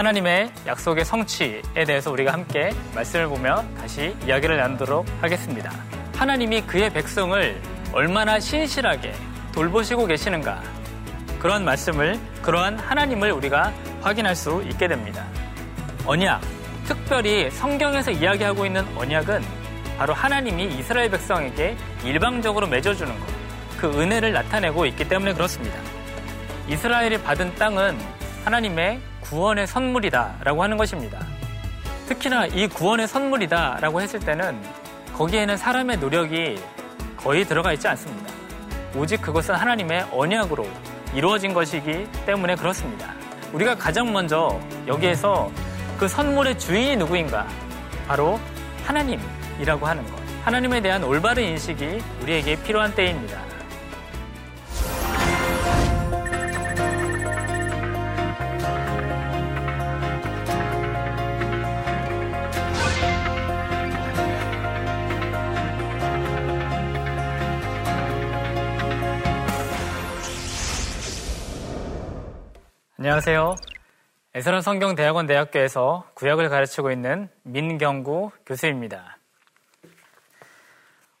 하나님의 약속의 성취에 대해서 우리가 함께 말씀을 보며 다시 이야기를 나누도록 하겠습니다. 하나님이 그의 백성을 얼마나 신실하게 돌보시고 계시는가 그런 말씀을 그러한 하나님을 우리가 확인할 수 있게 됩니다. 언약, 특별히 성경에서 이야기하고 있는 언약은 바로 하나님이 이스라엘 백성에게 일방적으로 맺어주는 것, 그 은혜를 나타내고 있기 때문에 그렇습니다. 이스라엘이 받은 땅은 하나님의 구원의 선물이다라고 하는 것입니다. 특히나 이 구원의 선물이다라고 했을 때는 거기에는 사람의 노력이 거의 들어가 있지 않습니다. 오직 그것은 하나님의 언약으로 이루어진 것이기 때문에 그렇습니다. 우리가 가장 먼저 여기에서 그 선물의 주인이 누구인가? 바로 하나님이라고 하는 것. 하나님에 대한 올바른 인식이 우리에게 필요한 때입니다. 안녕하세요. 에스런 성경대학원 대학교에서 구약을 가르치고 있는 민경구 교수입니다.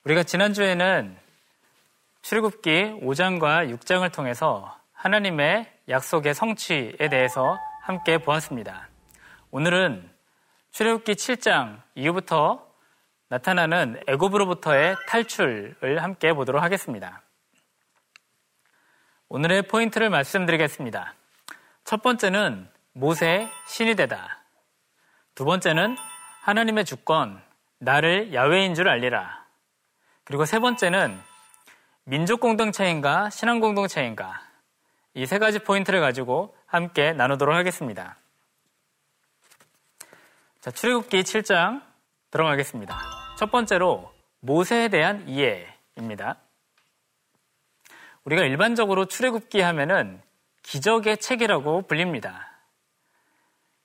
우리가 지난주에는 출굽기 5장과 6장을 통해서 하나님의 약속의 성취에 대해서 함께 보았습니다. 오늘은 출애굽기 7장 이후부터 나타나는 애굽으로부터의 탈출을 함께 보도록 하겠습니다. 오늘의 포인트를 말씀드리겠습니다. 첫 번째는 모세 신이 되다. 두 번째는 하나님의 주권, 나를 야외인 줄 알리라. 그리고 세 번째는 민족 공동체인가 신앙 공동체인가 이 세 가지 포인트를 가지고 함께 나누도록 하겠습니다. 자, 출애굽기 7장 들어가겠습니다. 첫 번째로 모세에 대한 이해입니다. 우리가 일반적으로 출애굽기 하면은 기적의 책이라고 불립니다.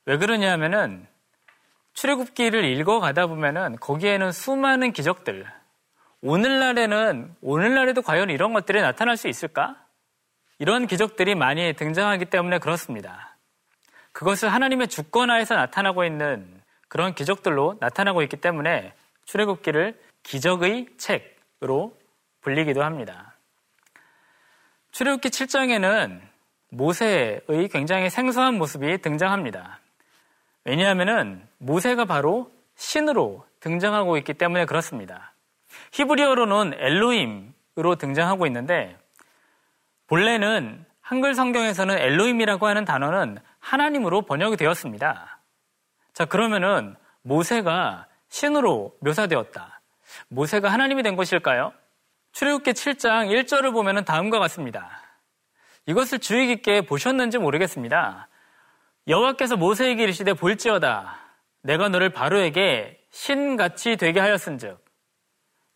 왜 그러냐 하면은 출애굽기를 읽어 가다 보면은 거기에는 수많은 기적들, 오늘날에는 오늘날에도 과연 이런 것들이 나타날 수 있을까? 이런 기적들이 많이 등장하기 때문에 그렇습니다. 그것을 하나님의 주권하에서 나타나고 있는 그런 기적들로 나타나고 있기 때문에 출애굽기를 기적의 책으로 불리기도 합니다. 출애굽기 7장에는 모세의 굉장히 생소한 모습이 등장합니다. 왜냐하면 모세가 바로 신으로 등장하고 있기 때문에 그렇습니다. 히브리어로는 엘로임으로 등장하고 있는데 본래는 한글 성경에서는 엘로임이라고 하는 단어는 하나님으로 번역이 되었습니다. 자, 그러면은 모세가 신으로 묘사되었다. 모세가 하나님이 된 것일까요? 출애굽기 7장 1절을 보면은 다음과 같습니다. 이것을 주의 깊게 보셨는지 모르겠습니다. 여호와께서 모세에게 이르시되 볼지어다 내가 너를 바로에게 신같이 되게 하였은즉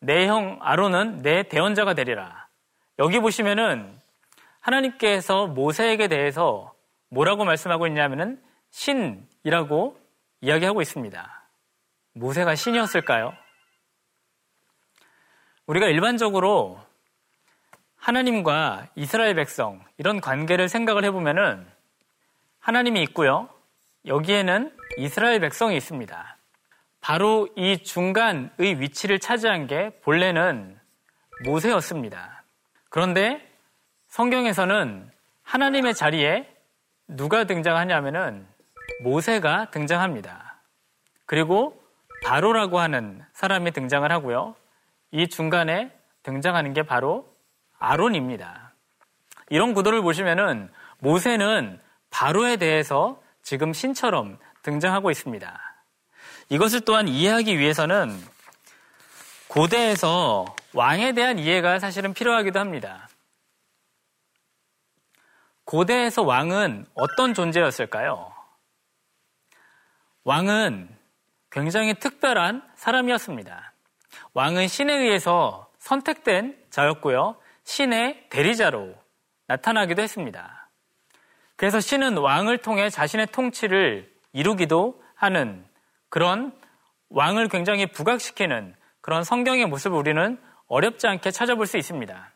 내 형 아론은 내 대언자가 되리라. 여기 보시면은 하나님께서 모세에게 대해서 뭐라고 말씀하고 있냐면은 신이라고 이야기하고 있습니다. 모세가 신이었을까요? 우리가 일반적으로 하나님과 이스라엘 백성 이런 관계를 생각을 해보면은 하나님이 있고요. 여기에는 이스라엘 백성이 있습니다. 바로 이 중간의 위치를 차지한 게 본래는 모세였습니다. 그런데 성경에서는 하나님의 자리에 누가 등장하냐면은 모세가 등장합니다. 그리고 바로라고 하는 사람이 등장을 하고요. 이 중간에 등장하는 게 바로 아론입니다. 이런 구도를 보시면은 모세는 바로에 대해서 지금 신처럼 등장하고 있습니다. 이것을 또한 이해하기 위해서는 고대에서 왕에 대한 이해가 사실은 필요하기도 합니다. 고대에서 왕은 어떤 존재였을까요? 왕은 굉장히 특별한 사람이었습니다. 왕은 신에 의해서 선택된 자였고요. 신의 대리자로 나타나기도 했습니다. 그래서 신은 왕을 통해 자신의 통치를 이루기도 하는 그런 왕을 굉장히 부각시키는 그런 성경의 모습을 우리는 어렵지 않게 찾아볼 수 있습니다.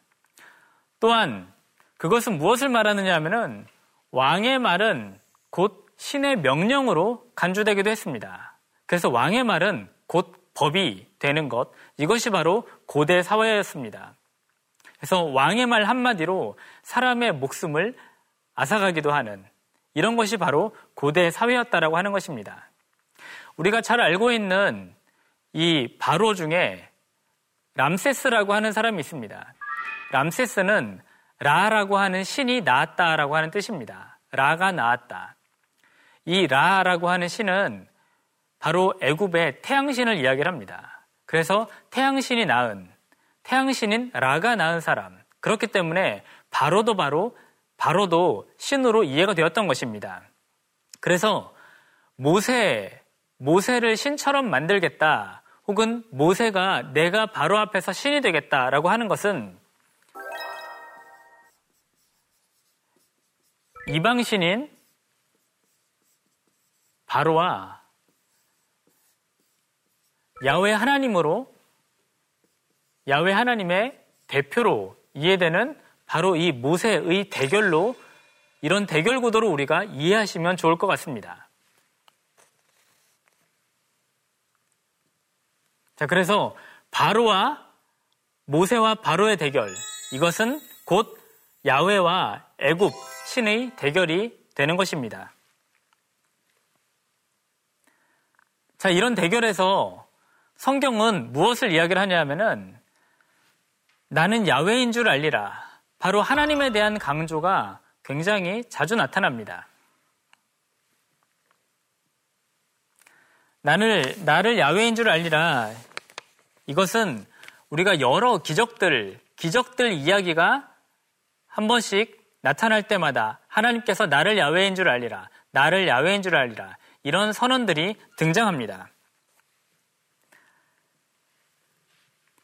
또한 그것은 무엇을 말하느냐 하면은 왕의 말은 곧 신의 명령으로 간주되기도 했습니다. 그래서 왕의 말은 곧 법이 되는 것, 이것이 바로 고대 사회였습니다. 그래서 왕의 말 한마디로 사람의 목숨을 앗아가기도 하는 이런 것이 바로 고대 사회였다라고 하는 것입니다. 우리가 잘 알고 있는 이 바로 중에 람세스라고 하는 사람이 있습니다. 람세스는 라라고 하는 신이 나았다라고 하는 뜻입니다. 라가 나았다. 이 라라고 하는 신은 바로 애굽의 태양신을 이야기를 합니다. 그래서 태양신이 낳은 태양신인 라가 낳은 사람. 그렇기 때문에 바로도 바로 바로도 신으로 이해가 되었던 것입니다. 그래서 모세 모세를 신처럼 만들겠다. 혹은 모세가 내가 바로 앞에서 신이 되겠다라고 하는 것은 이방신인 바로와 야외 하나님으로 야외 하나님의 대표로 이해되는 바로 이 모세의 대결로 이런 대결 구도로 우리가 이해하시면 좋을 것 같습니다. 자, 그래서 바로와 모세와 바로의 대결 이것은 곧 야외와 애굽 신의 대결이 되는 것입니다. 자, 이런 대결에서 성경은 무엇을 이야기를 하냐면은 나는 야외인 줄 알리라. 바로 하나님에 대한 강조가 굉장히 자주 나타납니다. 나를, 나를 야외인 줄 알리라. 이것은 우리가 여러 기적들, 기적들 이야기가 한 번씩 나타날 때마다 하나님께서 나를 야외인 줄 알리라. 나를 야외인 줄 알리라. 이런 선언들이 등장합니다.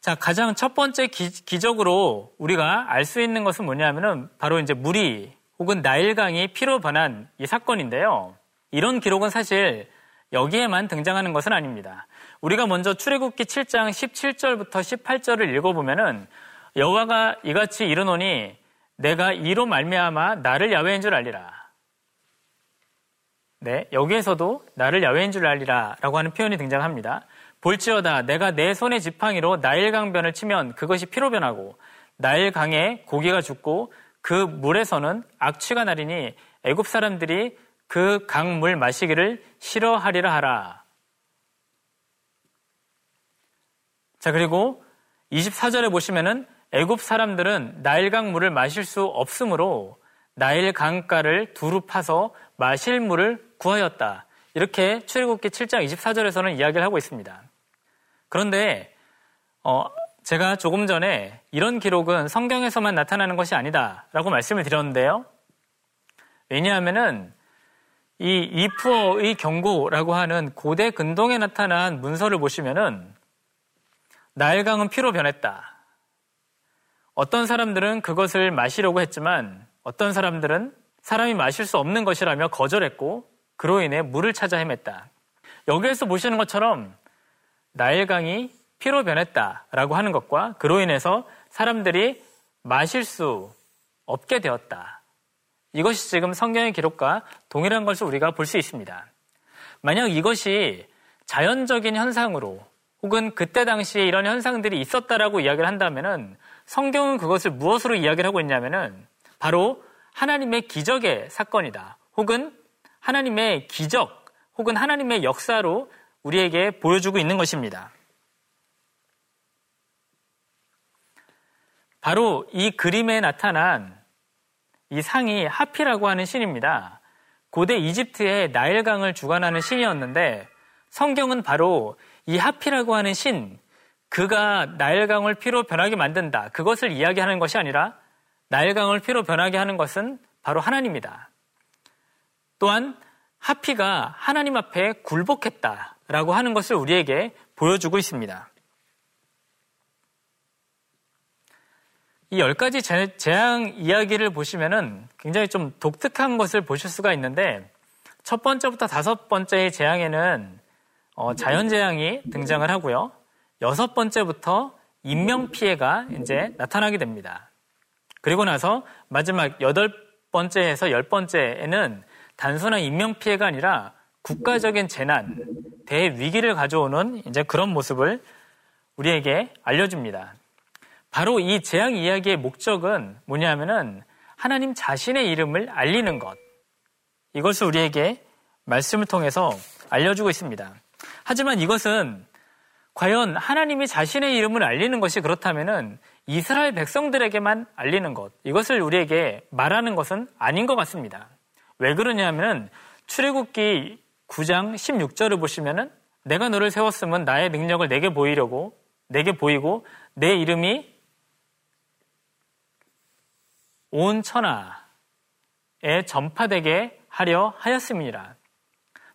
자, 가장 첫 번째 기, 적으로 우리가 알 수 있는 것은 뭐냐면은 바로 이제 물이 혹은 나일강이 피로 변한 이 사건인데요. 이런 기록은 사실 여기에만 등장하는 것은 아닙니다. 우리가 먼저 출애굽기 7장 17절부터 18절을 읽어보면은 여호와가 이같이 이르노니 내가 이로 말미암아 나를 야외인 줄 알리라. 네, 여기에서도 나를 야외인 줄 알리라라고 하는 표현이 등장합니다. 볼지어다 내가 내 손의 지팡이로 나일강변을 치면 그것이 피로 변하고 나일강에 고기가 죽고 그 물에서는 악취가 나리니 애굽 사람들이 그 강 물 마시기를 싫어하리라 하라. 자, 그리고 24절에 보시면은 애굽 사람들은 나일강 물을 마실 수 없으므로 나일 강가를 두루 파서 마실 물을 구하였다. 이렇게 출애굽기 7장 24절에서는 이야기를 하고 있습니다. 그런데 어, 제가 조금 전에 이런 기록은 성경에서만 나타나는 것이 아니다라고 말씀을 드렸는데요. 왜냐하면은 이 이푸어의 경고라고 하는 고대 근동에 나타난 문서를 보시면은 나일강은 피로 변했다. 어떤 사람들은 그것을 마시려고 했지만 어떤 사람들은 사람이 마실 수 없는 것이라며 거절했고 그로 인해 물을 찾아 헤맸다. 여기에서 보시는 것처럼 나일강이 피로 변했다라고 하는 것과 그로 인해서 사람들이 마실 수 없게 되었다. 이것이 지금 성경의 기록과 동일한 것을 우리가 볼 수 있습니다. 만약 이것이 자연적인 현상으로 혹은 그때 당시에 이런 현상들이 있었다라고 이야기를 한다면은 성경은 그것을 무엇으로 이야기를 하고 있냐면은 바로 하나님의 기적의 사건이다. 혹은 하나님의 기적 혹은 하나님의 역사로 우리에게 보여주고 있는 것입니다. 바로 이 그림에 나타난 이 상이 하피라고 하는 신입니다. 고대 이집트의 나일강을 주관하는 신이었는데 성경은 바로 이 하피라고 하는 신, 그가 나일강을 피로 변하게 만든다. 그것을 이야기하는 것이 아니라 나일강을 피로 변하게 하는 것은 바로 하나님이다. 또한 하피가 하나님 앞에 굴복했다 라고 하는 것을 우리에게 보여주고 있습니다. 이 열 가지 재앙 이야기를 보시면은 굉장히 좀 독특한 것을 보실 수가 있는데 첫 번째부터 다섯 번째의 재앙에는 어, 자연 재앙이 등장을 하고요. 여섯 번째부터 인명 피해가 이제 나타나게 됩니다. 그리고 나서 마지막 여덟 번째에서 열 번째에는 단순한 인명 피해가 아니라 국가적인 재난, 대위기를 가져오는 이제 그런 모습을 우리에게 알려줍니다. 바로 이 재앙 이야기의 목적은 뭐냐면은 하나님 자신의 이름을 알리는 것. 이것을 우리에게 말씀을 통해서 알려주고 있습니다. 하지만 이것은 과연 하나님이 자신의 이름을 알리는 것이 그렇다면은 이스라엘 백성들에게만 알리는 것, 이것을 우리에게 말하는 것은 아닌 것 같습니다. 왜 그러냐면 출애굽기 9장 16절을 보시면은 내가 너를 세웠으면 나의 능력을 내게 보이려고 내게 보이고 내 이름이 온 천하에 전파되게 하려 하였습니다.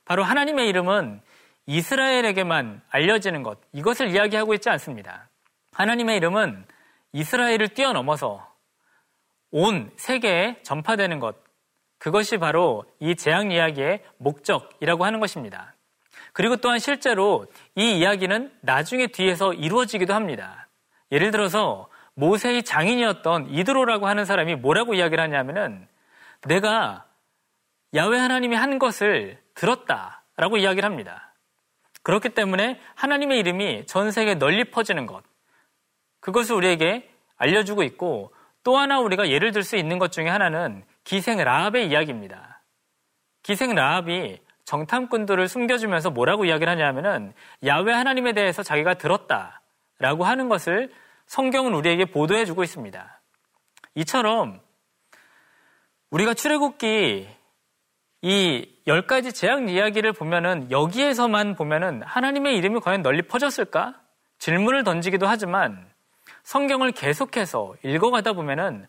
바로 하나님의 이름은 이스라엘에게만 알려지는 것, 이것을 이야기하고 있지 않습니다. 하나님의 이름은 이스라엘을 뛰어넘어서 온 세계에 전파되는 것, 그것이 바로 이 재앙 이야기의 목적이라고 하는 것입니다. 그리고 또한 실제로 이 이야기는 나중에 뒤에서 이루어지기도 합니다. 예를 들어서 모세의 장인이었던 이드로라고 하는 사람이 뭐라고 이야기를 하냐면은 내가 야외 하나님이 한 것을 들었다라고 이야기를 합니다. 그렇기 때문에 하나님의 이름이 전 세계에 널리 퍼지는 것. 그것을 우리에게 알려주고 있고 또 하나 우리가 예를 들 수 있는 것 중에 하나는 기생 라합의 이야기입니다. 기생 라합이 정탐꾼들을 숨겨주면서 뭐라고 이야기를 하냐면은 야외 하나님에 대해서 자기가 들었다라고 하는 것을 성경은 우리에게 보도해 주고 있습니다. 이처럼 우리가 출애굽기 이 열 가지 재앙 이야기를 보면은 여기에서만 보면은 하나님의 이름이 과연 널리 퍼졌을까? 질문을 던지기도 하지만 성경을 계속해서 읽어가다 보면은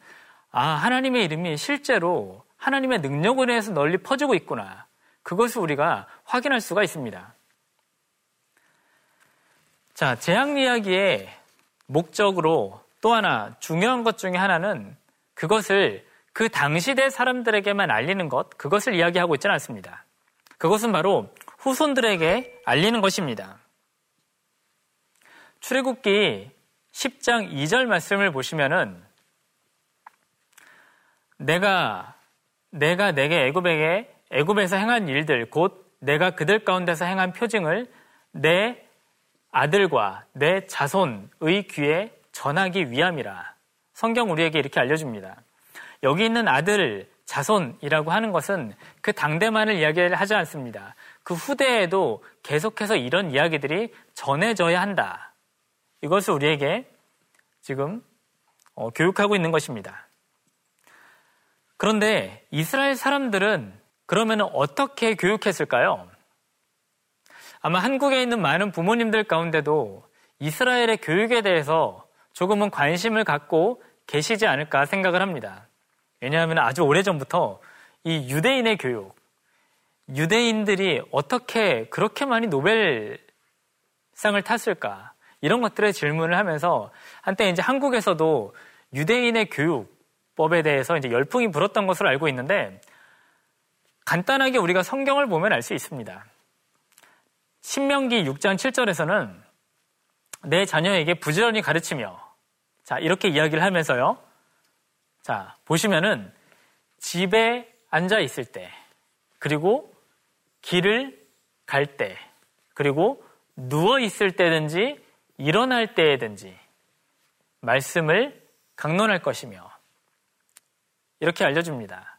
아, 하나님의 이름이 실제로 하나님의 능력으로 해서 널리 퍼지고 있구나. 그것을 우리가 확인할 수가 있습니다. 자, 재앙 이야기의 목적으로 또 하나 중요한 것 중에 하나는 그것을 그 당시대 사람들에게만 알리는 것, 그것을 이야기하고 있지는 않습니다. 그것은 바로 후손들에게 알리는 것입니다. 출애굽기 10장 2절 말씀을 보시면은 내가 내가 내게 애굽에게 애굽에서 행한 일들 곧 내가 그들 가운데서 행한 표징을 내 아들과 내 자손의 귀에 전하기 위함이라. 성경 우리에게 이렇게 알려줍니다. 여기 있는 아들, 자손이라고 하는 것은 그 당대만을 이야기를 하지 않습니다. 그 후대에도 계속해서 이런 이야기들이 전해져야 한다. 이것을 우리에게 지금 어, 교육하고 있는 것입니다. 그런데 이스라엘 사람들은 그러면 어떻게 교육했을까요? 아마 한국에 있는 많은 부모님들 가운데도 이스라엘의 교육에 대해서 조금은 관심을 갖고 계시지 않을까 생각을 합니다. 왜냐하면 아주 오래전부터 이 유대인의 교육, 유대인들이 어떻게 그렇게 많이 노벨상을 탔을까, 이런 것들의 질문을 하면서 한때 이제 한국에서도 유대인의 교육 법에 대해서 이제 열풍이 불었던 것으로 알고 있는데 간단하게 우리가 성경을 보면 알 수 있습니다. 신명기 6장 7절에서는 내 자녀에게 부지런히 가르치며 자, 이렇게 이야기를 하면서요. 자, 보시면은 집에 앉아 있을 때, 그리고 길을 갈 때, 그리고 누워 있을 때든지 일어날 때든지 말씀을 강론할 것이며 이렇게 알려줍니다.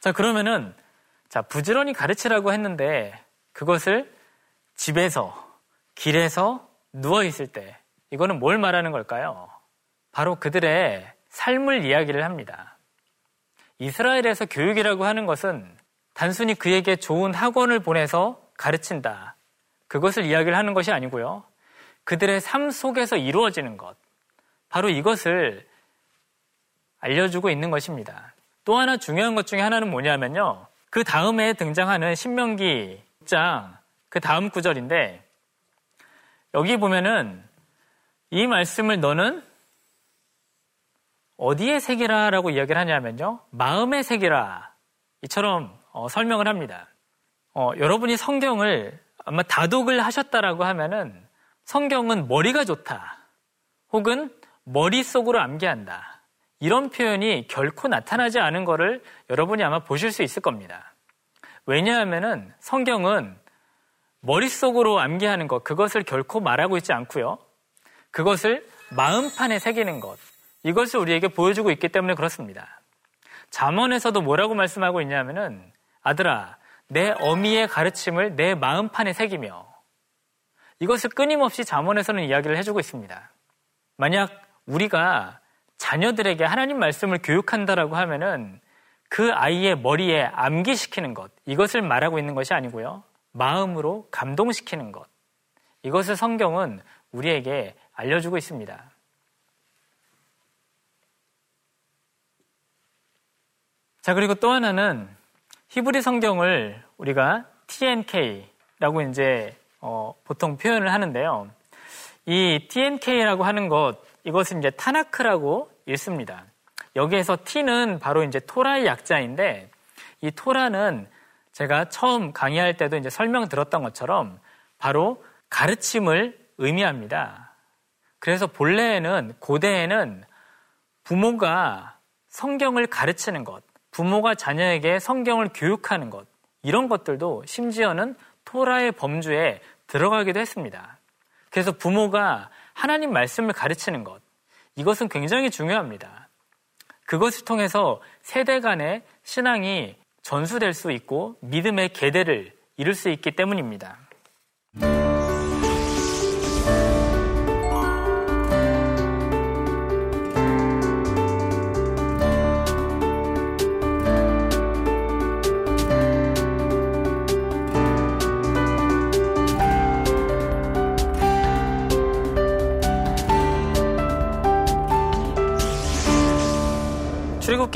자, 그러면은 자, 부지런히 가르치라고 했는데 그것을 집에서, 길에서 누워 있을 때, 이거는 뭘 말하는 걸까요? 바로 그들의 삶을 이야기를 합니다. 이스라엘에서 교육이라고 하는 것은 단순히 그에게 좋은 학원을 보내서 가르친다. 그것을 이야기를 하는 것이 아니고요. 그들의 삶 속에서 이루어지는 것. 바로 이것을 알려주고 있는 것입니다. 또 하나 중요한 것 중에 하나는 뭐냐면요. 그 다음에 등장하는 신명기 6장 그 다음 구절인데 여기 보면은 이 말씀을 너는 어디에 새기라 라고 이야기를 하냐면요. 마음에 새기라. 이처럼 어, 설명을 합니다. 어, 여러분이 성경을 아마 다독을 하셨다라고 하면은 성경은 머리가 좋다. 혹은 머릿속으로 암기한다. 이런 표현이 결코 나타나지 않은 것을 여러분이 아마 보실 수 있을 겁니다. 왜냐하면은 성경은 머릿속으로 암기하는 것, 그것을 결코 말하고 있지 않고요. 그것을 마음판에 새기는 것, 이것을 우리에게 보여주고 있기 때문에 그렇습니다. 잠언에서도 뭐라고 말씀하고 있냐면은 아들아, 내 어미의 가르침을 내 마음판에 새기며 이것을 끊임없이 잠언에서는 이야기를 해주고 있습니다. 만약 우리가 자녀들에게 하나님 말씀을 교육한다라고 하면은 그 아이의 머리에 암기시키는 것, 이것을 말하고 있는 것이 아니고요. 마음으로 감동시키는 것. 이것을 성경은 우리에게 알려주고 있습니다. 자, 그리고 또 하나는 히브리 성경을 우리가 TNK라고 이제 어, 보통 표현을 하는데요. 이 TNK라고 하는 것, 이것은 이제 타나크라고 읽습니다. 여기에서 T는 바로 이제 토라의 약자인데 이 토라는 제가 처음 강의할 때도 이제 설명 들었던 것처럼 바로 가르침을 의미합니다. 그래서 본래에는 고대에는 부모가 성경을 가르치는 것, 부모가 자녀에게 성경을 교육하는 것, 이런 것들도 심지어는 토라의 범주에 들어가기도 했습니다. 그래서 부모가 하나님 말씀을 가르치는 것, 이것은 굉장히 중요합니다. 그것을 통해서 세대 간의 신앙이 전수될 수 있고 믿음의 계대를 이룰 수 있기 때문입니다.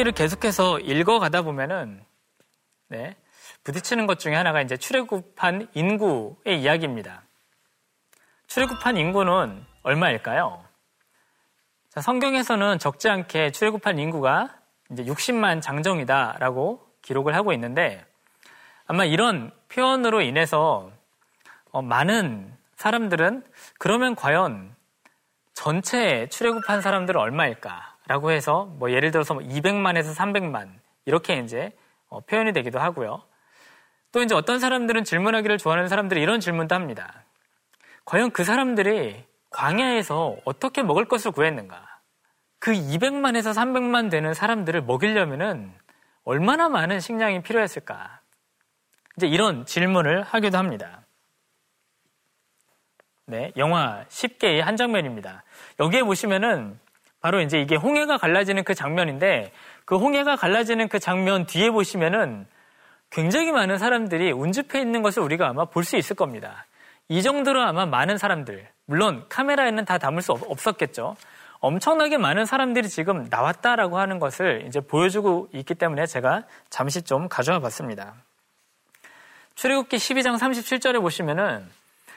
출애굽기를 계속해서 읽어가다 보면은 네, 부딪히는 것 중에 하나가 이제 출애굽한 인구의 이야기입니다. 출애굽한 인구는 얼마일까요? 자, 성경에서는 적지 않게 출애굽한 인구가 이제 60만 장정이다라고 기록을 하고 있는데 아마 이런 표현으로 인해서 어, 많은 사람들은 그러면 과연 전체 출애굽한 사람들은 얼마일까? 라고 해서 뭐 예를 들어서 200만에서 뭐 300만 이렇게 이제 어, 표현이 되기도 하고요. 또 이제 어떤 사람들은 질문하기를 좋아하는 사람들이 이런 질문도 합니다. 과연 그 사람들이 광야에서 어떻게 먹을 것을 구했는가? 그 200만에서 300만 되는 사람들을 먹이려면은 얼마나 많은 식량이 필요했을까? 이제 이런 질문을 하기도 합니다. 네, 영화 10개의 한 장면입니다. 여기에 보시면은 바로 이제 이게 홍해가 갈라지는 그 장면인데 그 홍해가 갈라지는 그 장면 뒤에 보시면은 굉장히 많은 사람들이 운집해 있는 것을 우리가 아마 볼 수 있을 겁니다. 이 정도로 아마 많은 사람들, 물론 카메라에는 다 담을 수 없었겠죠. 엄청나게 많은 사람들이 지금 나왔다라고 하는 것을 이제 보여주고 있기 때문에 제가 잠시 좀 가져와 봤습니다. 출애굽기 12장 37절에 보시면은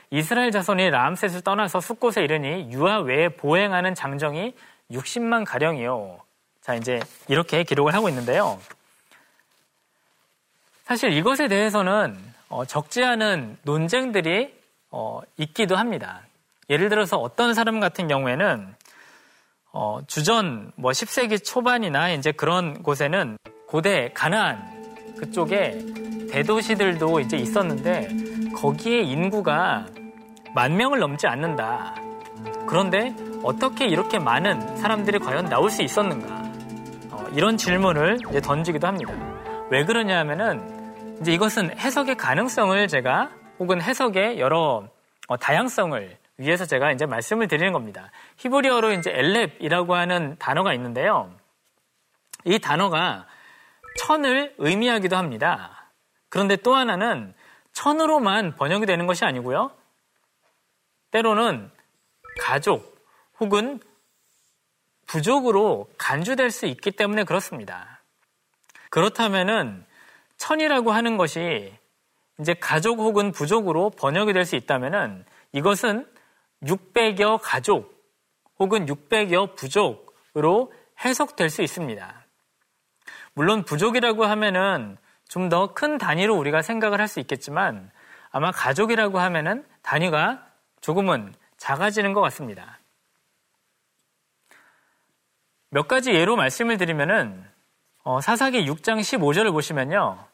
이스라엘 자손이 라암셋을 떠나서 숲곳에 이르니 유아 외에 보행하는 장정이 60만 가량이요. 자, 이제 이렇게 기록을 하고 있는데요. 사실 이것에 대해서는 어, 적지 않은 논쟁들이 어, 있기도 합니다. 예를 들어서 어떤 사람 같은 경우에는 어, 주전 뭐 10세기 초반이나 이제 그런 곳에는 고대 가나안 그쪽에 대도시들도 이제 있었는데 거기에 인구가 만 명을 넘지 않는다. 그런데 어떻게 이렇게 많은 사람들이 과연 나올 수 있었는가? 어, 이런 질문을 이제 던지기도 합니다. 왜 그러냐 하면은 이제 이것은 해석의 가능성을 제가 혹은 해석의 여러 어, 다양성을 위해서 제가 이제 말씀을 드리는 겁니다. 히브리어로 이제 엘렙이라고 하는 단어가 있는데요. 이 단어가 천을 의미하기도 합니다. 그런데 또 하나는 천으로만 번역이 되는 것이 아니고요. 때로는 가족, 혹은 부족으로 간주될 수 있기 때문에 그렇습니다. 그렇다면은 천이라고 하는 것이 이제 가족 혹은 부족으로 번역이 될 수 있다면은 이것은 600여 가족 혹은 600여 부족으로 해석될 수 있습니다. 물론 부족이라고 하면은 좀 더 큰 단위로 우리가 생각을 할 수 있겠지만 아마 가족이라고 하면은 단위가 조금은 작아지는 것 같습니다. 몇 가지 예로 말씀을 드리면은 어, 사사기 6장 15절을 보시면요.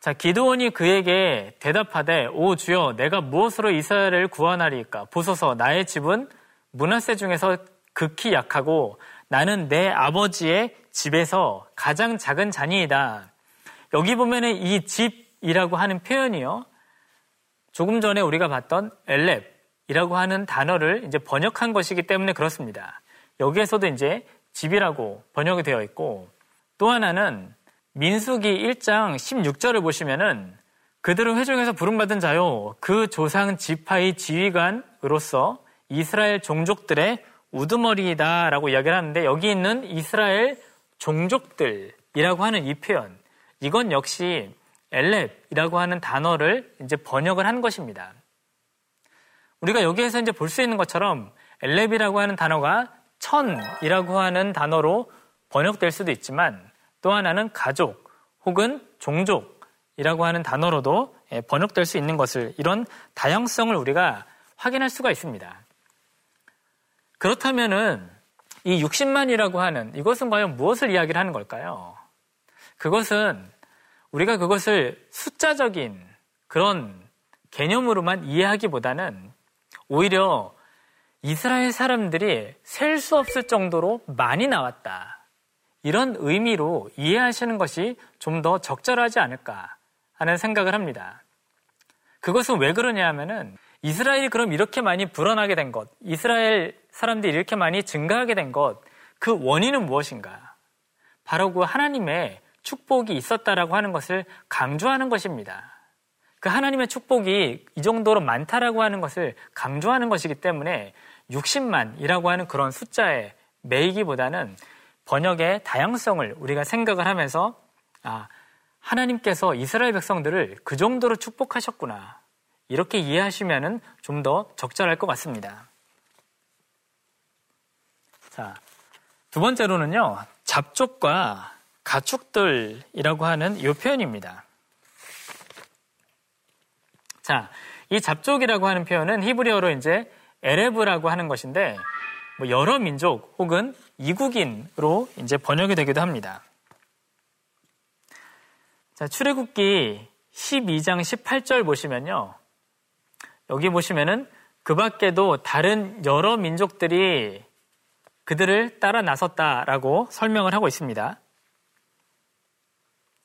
자, 기도원이 그에게 대답하되 오 주여 내가 무엇으로 이스라엘을 구원하리까 보소서 나의 집은 문화세 중에서 극히 약하고 나는 내 아버지의 집에서 가장 작은 자니이다. 여기 보면은 이 집이라고 하는 표현이요. 조금 전에 우리가 봤던 엘랩이라고 하는 단어를 이제 번역한 것이기 때문에 그렇습니다. 여기에서도 이제 집이라고 번역이 되어 있고 또 하나는 민수기 1장 16절을 보시면은 그들은 회중에서 부름받은 자요 그 조상 지파의 지휘관으로서 이스라엘 종족들의 우두머리이다라고 이야기를 하는데 여기 있는 이스라엘 종족들이라고 하는 이 표현 이건 역시 엘렙이라고 하는 단어를 이제 번역을 한 것입니다. 우리가 여기에서 이제 볼 수 있는 것처럼 엘렙이라고 하는 단어가 천이라고 하는 단어로 번역될 수도 있지만 또 하나는 가족 혹은 종족이라고 하는 단어로도 예, 번역될 수 있는 것을 이런 다양성을 우리가 확인할 수가 있습니다. 그렇다면은 이 60만이라고 하는 이것은 과연 무엇을 이야기를 하는 걸까요? 그것은 우리가 그것을 숫자적인 그런 개념으로만 이해하기보다는 오히려 이스라엘 사람들이 셀 수 없을 정도로 많이 나왔다. 이런 의미로 이해하시는 것이 좀 더 적절하지 않을까 하는 생각을 합니다. 그것은 왜 그러냐 하면은 이스라엘이 그럼 이렇게 많이 불어나게 된 것, 이스라엘 사람들이 이렇게 많이 증가하게 된 것, 그 원인은 무엇인가? 바로 그 하나님의 축복이 있었다라고 하는 것을 강조하는 것입니다. 그 하나님의 축복이 이 정도로 많다라고 하는 것을 강조하는 것이기 때문에 60만이라고 하는 그런 숫자에 매이기보다는 번역의 다양성을 우리가 생각을 하면서 아, 하나님께서 이스라엘 백성들을 그 정도로 축복하셨구나. 이렇게 이해하시면 좀더 적절할 것 같습니다. 자, 두 번째로는요, 잡족과 가축들이라고 하는 이 표현입니다. 자, 이 잡족이라고 하는 표현은 히브리어로 이제 에레브라고 하는 것인데 뭐 여러 민족 혹은 이국인으로 이제 번역이 되기도 합니다. 자, 출애굽기 12장 18절 보시면요. 여기 보시면은 그 밖에도 다른 여러 민족들이 그들을 따라 나섰다라고 설명을 하고 있습니다.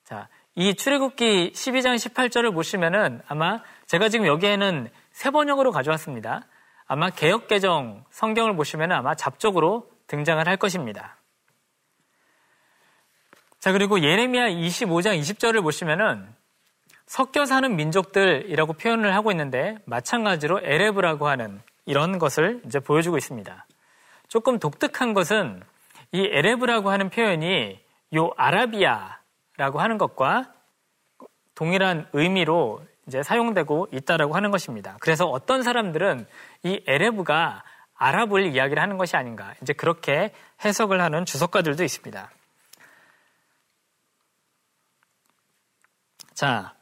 자, 이 출애굽기 12장 18절을 보시면은 아마 제가 지금 여기에는 세 번역으로 가져왔습니다. 아마 개혁개정 성경을 보시면 아마 잡적으로 등장을 할 것입니다. 자, 그리고 예레미야 25장 20절을 보시면은 섞여 사는 민족들이라고 표현을 하고 있는데 마찬가지로 에레브라고 하는 이런 것을 이제 보여주고 있습니다. 조금 독특한 것은 이 에레브라고 하는 표현이 요 아라비아라고 하는 것과 동일한 의미로 이제 사용되고 있다라고 하는 것입니다. 그래서 어떤 사람들은 이 에레브가 아랍을 이야기를 하는 것이 아닌가 이제 그렇게 해석을 하는 주석가들도 있습니다. 자,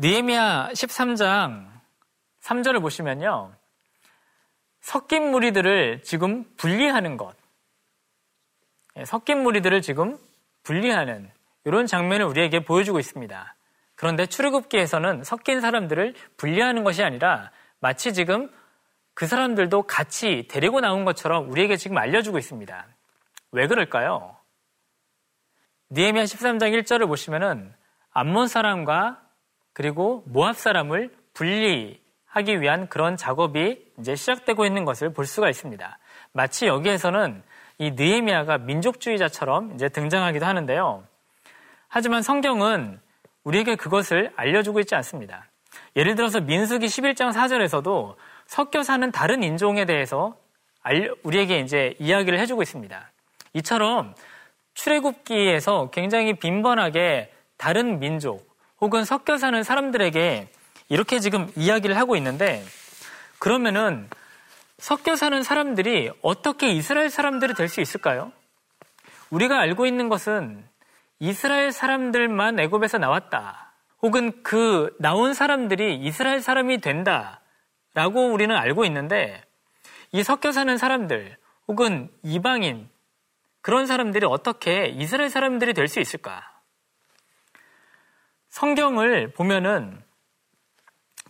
니에미아 13장 3절을 보시면요. 섞인 무리들을 지금 분리하는 것. 예, 섞인 무리들을 지금 분리하는 이런 장면을 우리에게 보여주고 있습니다. 그런데 출애굽기에서는 섞인 사람들을 분리하는 것이 아니라 마치 지금 그 사람들도 같이 데리고 나온 것처럼 우리에게 지금 알려주고 있습니다. 왜 그럴까요? 니에미아 13장 1절을 보시면은 암몬 사람과 그리고 모압 사람을 분리하기 위한 그런 작업이 이제 시작되고 있는 것을 볼 수가 있습니다. 마치 여기에서는 이 느에미아가 민족주의자처럼 이제 등장하기도 하는데요. 하지만 성경은 우리에게 그것을 알려주고 있지 않습니다. 예를 들어서 민수기 11장 4절에서도 섞여 사는 다른 인종에 대해서 우리에게 이제 이야기를 해주고 있습니다. 이처럼 출애굽기에서 굉장히 빈번하게 다른 민족 혹은 섞여 사는 사람들에게 이렇게 지금 이야기를 하고 있는데 그러면은 섞여 사는 사람들이 어떻게 이스라엘 사람들이 될 수 있을까요? 우리가 알고 있는 것은 이스라엘 사람들만 애굽에서 나왔다. 혹은 그 나온 사람들이 이스라엘 사람이 된다 라고 우리는 알고 있는데 이 섞여 사는 사람들 혹은 이방인 그런 사람들이 어떻게 이스라엘 사람들이 될 수 있을까? 성경을 보면은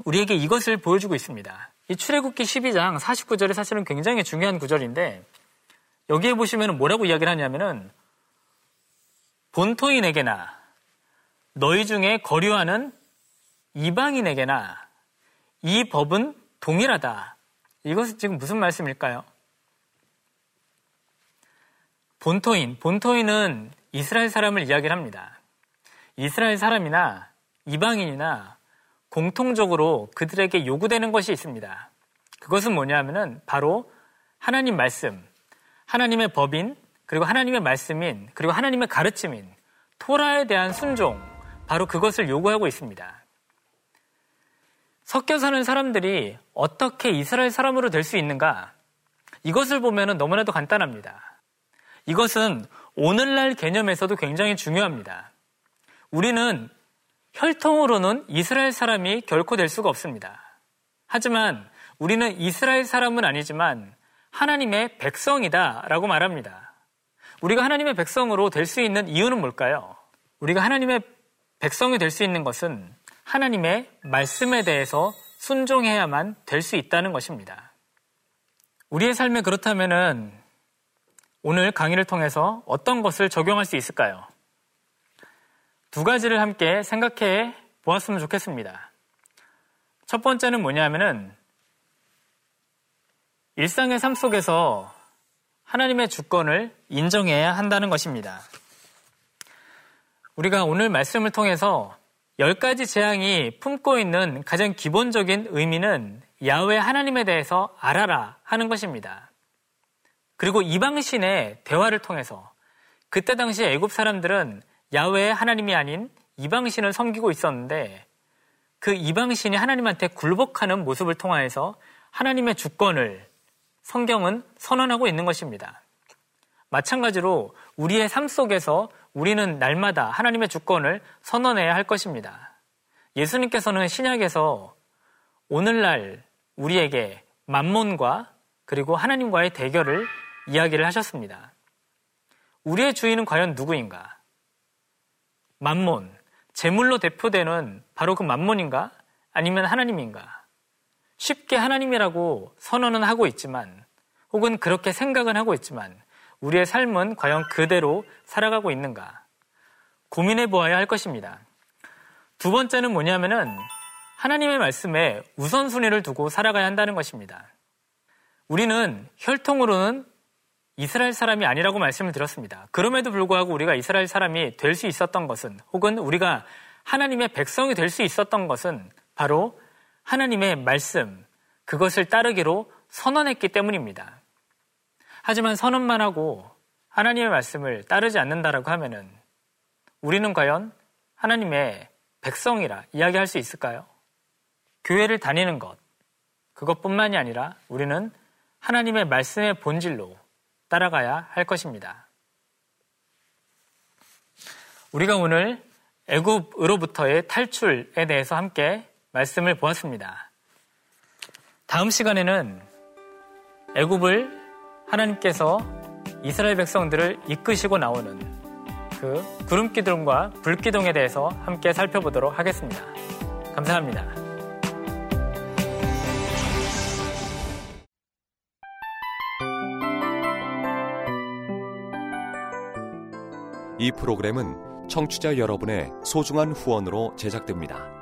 우리에게 이것을 보여주고 있습니다. 이 출애굽기 12장 49절이 사실은 굉장히 중요한 구절인데 여기에 보시면 뭐라고 이야기를 하냐면은 본토인에게나 너희 중에 거류하는 이방인에게나 이 법은 동일하다. 이것은 지금 무슨 말씀일까요? 본토인, 본토인은 이스라엘 사람을 이야기를 합니다. 이스라엘 사람이나 이방인이나 공통적으로 그들에게 요구되는 것이 있습니다. 그것은 뭐냐면은 바로 하나님 말씀, 하나님의 법인, 그리고 하나님의 말씀인, 그리고 하나님의 가르침인, 토라에 대한 순종, 바로 그것을 요구하고 있습니다. 섞여 사는 사람들이 어떻게 이스라엘 사람으로 될 수 있는가? 이것을 보면 너무나도 간단합니다. 이것은 오늘날 개념에서도 굉장히 중요합니다. 우리는 혈통으로는 이스라엘 사람이 결코 될 수가 없습니다. 하지만 우리는 이스라엘 사람은 아니지만 하나님의 백성이다 라고 말합니다. 우리가 하나님의 백성으로 될 수 있는 이유는 뭘까요? 우리가 하나님의 백성이 될 수 있는 것은 하나님의 말씀에 대해서 순종해야만 될 수 있다는 것입니다. 우리의 삶에 그렇다면은 오늘 강의를 통해서 어떤 것을 적용할 수 있을까요? 두 가지를 함께 생각해 보았으면 좋겠습니다. 첫 번째는 뭐냐면은 일상의 삶 속에서 하나님의 주권을 인정해야 한다는 것입니다. 우리가 오늘 말씀을 통해서 열 가지 재앙이 품고 있는 가장 기본적인 의미는 야외 하나님에 대해서 알아라 하는 것입니다. 그리고 이방신의 대화를 통해서 그때 당시 애굽 사람들은 야외의 하나님이 아닌 이방신을 섬기고 있었는데 그 이방신이 하나님한테 굴복하는 모습을 통하여서 하나님의 주권을 성경은 선언하고 있는 것입니다. 마찬가지로 우리의 삶 속에서 우리는 날마다 하나님의 주권을 선언해야 할 것입니다. 예수님께서는 신약에서 오늘날 우리에게 만몬과 그리고 하나님과의 대결을 이야기를 하셨습니다. 우리의 주인은 과연 누구인가? 만몬, 재물로 대표되는 바로 그 만몬인가? 아니면 하나님인가? 쉽게 하나님이라고 선언은 하고 있지만, 혹은 그렇게 생각은 하고 있지만, 우리의 삶은 과연 그대로 살아가고 있는가? 고민해 보아야 할 것입니다. 두 번째는 뭐냐면은, 하나님의 말씀에 우선순위를 두고 살아가야 한다는 것입니다. 우리는 혈통으로는 이스라엘 사람이 아니라고 말씀을 드렸습니다. 그럼에도 불구하고 우리가 이스라엘 사람이 될 수 있었던 것은 혹은 우리가 하나님의 백성이 될 수 있었던 것은 바로 하나님의 말씀, 그것을 따르기로 선언했기 때문입니다. 하지만 선언만 하고 하나님의 말씀을 따르지 않는다라고 하면은 우리는 과연 하나님의 백성이라 이야기할 수 있을까요? 교회를 다니는 것, 그것뿐만이 아니라 우리는 하나님의 말씀의 본질로 따라가야 할 것입니다. 우리가 오늘 애굽으로부터의 탈출에 대해서 함께 말씀을 보았습니다. 다음 시간에는 애굽을 하나님께서 이스라엘 백성들을 이끄시고 나오는 그 구름 기둥과 불 기둥에 대해서 함께 살펴보도록 하겠습니다. 감사합니다. 이 프로그램은 청취자 여러분의 소중한 후원으로 제작됩니다.